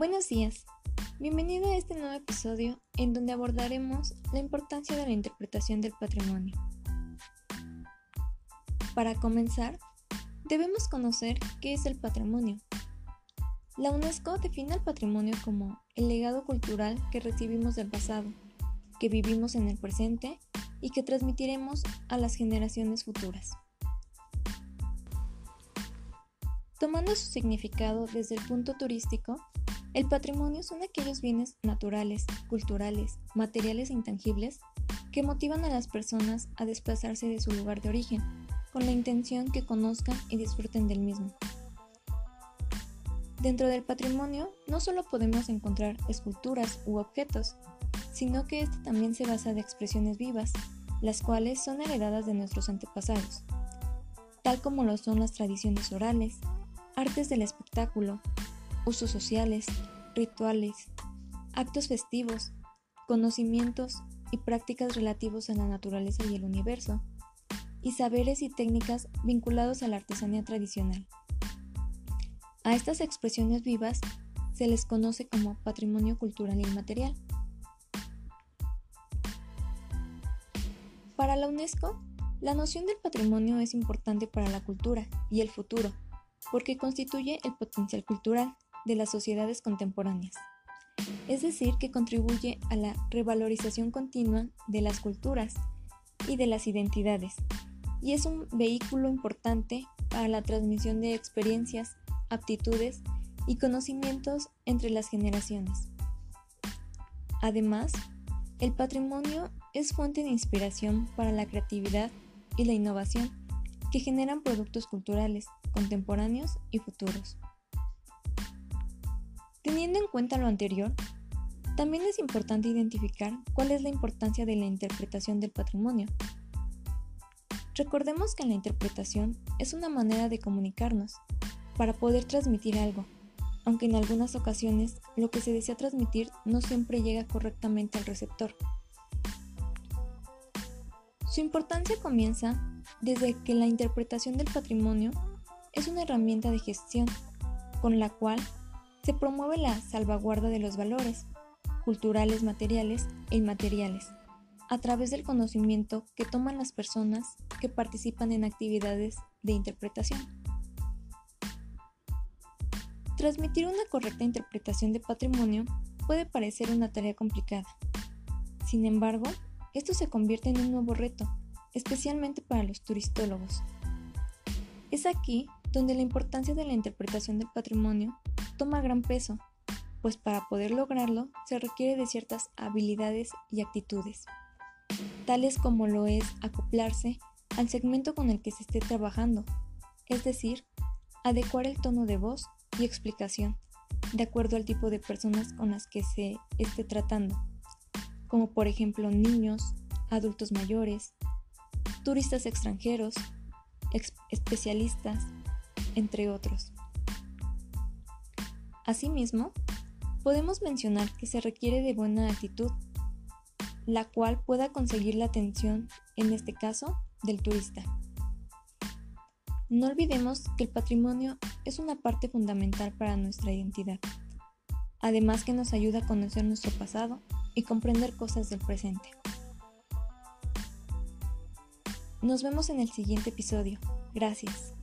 Buenos días, bienvenido a este nuevo episodio en donde abordaremos la importancia de la interpretación del patrimonio. Para comenzar, debemos conocer qué es el patrimonio. La UNESCO define el patrimonio como el legado cultural que recibimos del pasado, que vivimos en el presente y que transmitiremos a las generaciones futuras. Tomando su significado desde el punto turístico, el patrimonio son aquellos bienes naturales, culturales, materiales e intangibles que motivan a las personas a desplazarse de su lugar de origen, con la intención que conozcan y disfruten del mismo. Dentro del patrimonio no solo podemos encontrar esculturas u objetos, sino que este también se basa de expresiones vivas, las cuales son heredadas de nuestros antepasados, tal como lo son las tradiciones orales, artes del espectáculo, usos sociales, rituales, actos festivos, conocimientos y prácticas relativos a la naturaleza y el universo, y saberes y técnicas vinculados a la artesanía tradicional. A estas expresiones vivas se les conoce como patrimonio cultural inmaterial. Para la UNESCO, la noción del patrimonio es importante para la cultura y el futuro, porque constituye el potencial cultural de las sociedades contemporáneas, es decir, que contribuye a la revalorización continua de las culturas y de las identidades, y es un vehículo importante para la transmisión de experiencias, aptitudes y conocimientos entre las generaciones. Además, el patrimonio es fuente de inspiración para la creatividad y la innovación que generan productos culturales contemporáneos y futuros. Teniendo en cuenta lo anterior, también es importante identificar cuál es la importancia de la interpretación del patrimonio. Recordemos que la interpretación es una manera de comunicarnos para poder transmitir algo, aunque en algunas ocasiones lo que se desea transmitir no siempre llega correctamente al receptor. Su importancia comienza desde que la interpretación del patrimonio es una herramienta de gestión con la cual se promueve la salvaguarda de los valores culturales, materiales e inmateriales, a través del conocimiento que toman las personas que participan en actividades de interpretación. Transmitir una correcta interpretación de patrimonio puede parecer una tarea complicada. Sin embargo, esto se convierte en un nuevo reto, especialmente para los turistólogos. Es aquí donde la importancia de la interpretación del patrimonio toma gran peso, pues para poder lograrlo se requiere de ciertas habilidades y actitudes, tales como lo es acoplarse al segmento con el que se esté trabajando, es decir, adecuar el tono de voz y explicación de acuerdo al tipo de personas con las que se esté tratando, como por ejemplo niños, adultos mayores, turistas extranjeros, especialistas, entre otros. Asimismo, podemos mencionar que se requiere de buena actitud, la cual pueda conseguir la atención, en este caso, del turista. No olvidemos que el patrimonio es una parte fundamental para nuestra identidad, además que nos ayuda a conocer nuestro pasado y comprender cosas del presente. Nos vemos en el siguiente episodio. Gracias.